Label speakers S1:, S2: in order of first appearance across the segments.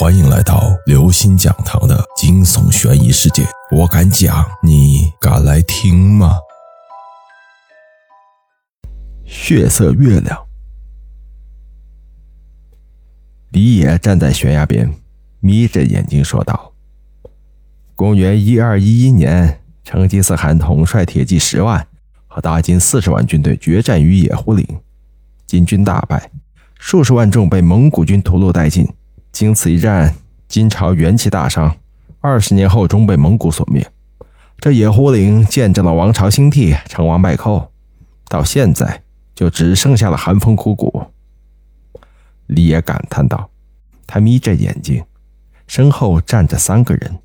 S1: 欢迎来到刘星讲堂的惊悚悬疑世界。我敢讲，你敢来听吗？血色月亮。李野站在悬崖边，眯着眼睛说道：“公元一二一一年，成吉思汗统帅铁骑十万和大金四十万军队决战于野狐岭，金军大败，数十万众被蒙古军屠戮殆尽。”经此一战，金朝元气大伤，二十年后终被蒙古所灭。这野狐岭见证了王朝兴替，成王败寇，到现在就只剩下了寒风枯骨。李野感叹道：“他眯着眼睛，身后站着三个人，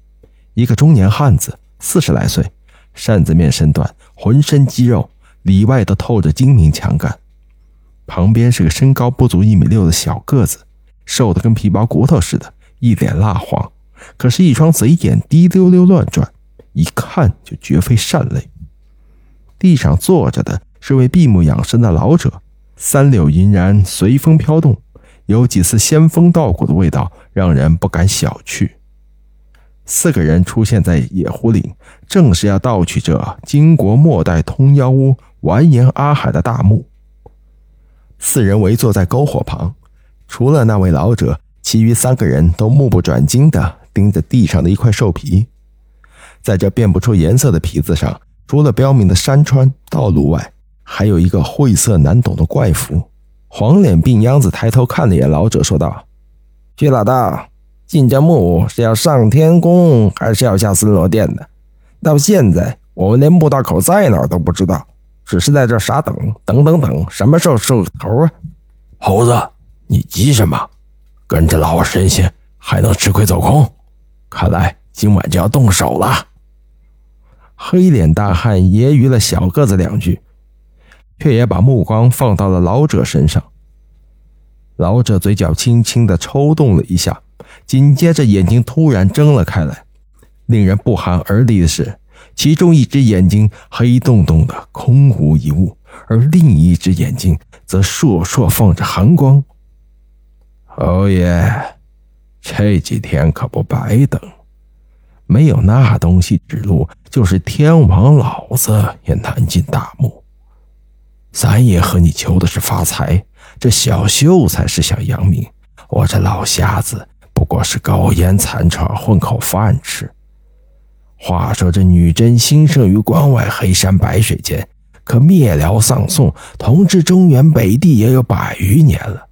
S1: 一个中年汉子，四十来岁，扇子面身段，浑身肌肉，里外都透着精明强干。旁边是个身高不足一米六的小个子。”瘦得跟皮包骨头似的，一脸蜡黄，可是，一双贼眼滴溜溜乱转，一看就绝非善类。地上坐着的是位闭目养神的老者，三绺银髯随风飘动，有几丝仙风道骨的味道，让人不敢小觑。四个人出现在野狐岭，正是要盗取这金国末代通妖巫完颜阿海的大墓。四人围坐在篝火旁。除了那位老者，其余三个人都目不转睛地盯着地上的一块兽皮。在这辨不出颜色的皮子上，除了标明的山川道路外，还有一个晦涩难懂的怪符。黄脸病秧子抬头看了眼老者，说道：“
S2: 徐老大，进这墓是要上天宫，还是要下森罗殿的？到现在，我们连墓道口在哪都不知道，只是在这傻等，等等等，什么时候是个头啊？
S3: 猴子。”你急什么？跟着老神仙还能吃亏走空？看来今晚就要动手了。
S1: 黑脸大汉揶揄了小个子两句，却也把目光放到了老者身上。老者嘴角轻轻的抽动了一下，紧接着眼睛突然睁了开来。令人不寒而栗的是，其中一只眼睛黑洞洞的，空无一物，而另一只眼睛则烁烁放着寒光。
S3: 侯爷，这几天可不白等，没有那东西指路，就是天王老子也难进大墓。三爷和你求的是发财，这小秀才是想扬名，我这老瞎子不过是苟延残喘，混口饭吃。话说这女真兴盛于关外黑山白水间，可灭辽丧宋，统治中原北地也有百余年了。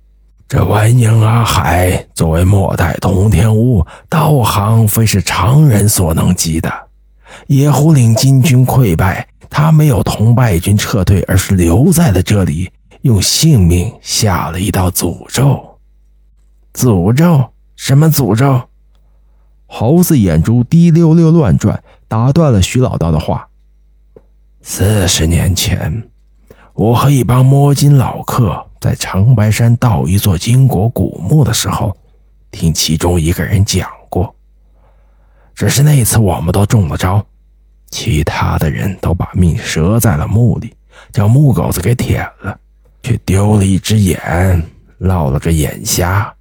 S3: 这完颜阿海作为末代通天巫，道行非是常人所能及的。野狐岭金军溃败，他没有同败军撤退，而是留在了这里，用性命下了一道诅咒。
S2: 诅咒？什么诅咒？
S1: 猴子眼珠滴溜溜乱转，打断了徐老道的话。
S3: 四十年前，我和一帮摸金老客。在长白山盗一座金国古墓的时候，听其中一个人讲过。只是那次我们都中了招，其他的人都把命折在了墓里，叫木狗子给舔了，却丢了一只眼，落了个眼瞎。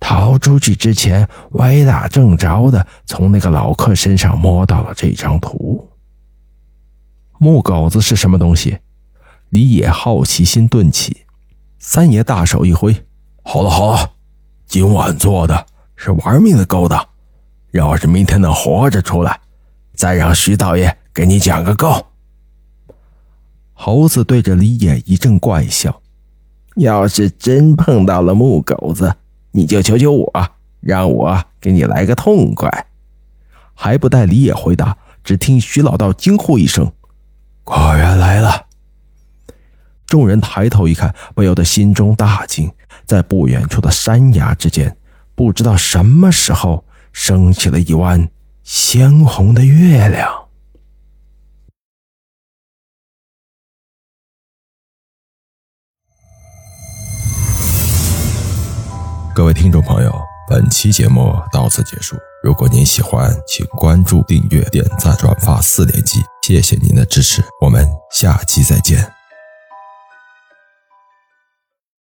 S3: 逃出去之前，歪打正着的从那个老客身上摸到了这张图。
S1: 木狗子是什么东西？李野好奇心顿起。三爷大手一挥：“
S3: 好了好了，今晚做的是玩命的勾当。要是明天能活着出来，再让徐道爷给你讲个够。”
S1: 猴子对着李野一阵怪笑：“
S2: 要是真碰到了木狗子，你就求求我，让我给你来个痛快。”
S1: 还不待李野回答，只听徐老道惊呼一声：“
S3: 果然来了！”
S1: 众人抬头一看，不由得心中大惊。在不远处的山崖之间，不知道什么时候升起了一弯鲜红的月亮。各位听众朋友，本期节目到此结束。如果您喜欢，请关注、订阅、点赞、转发四连击，谢谢您的支持。我们下期再见。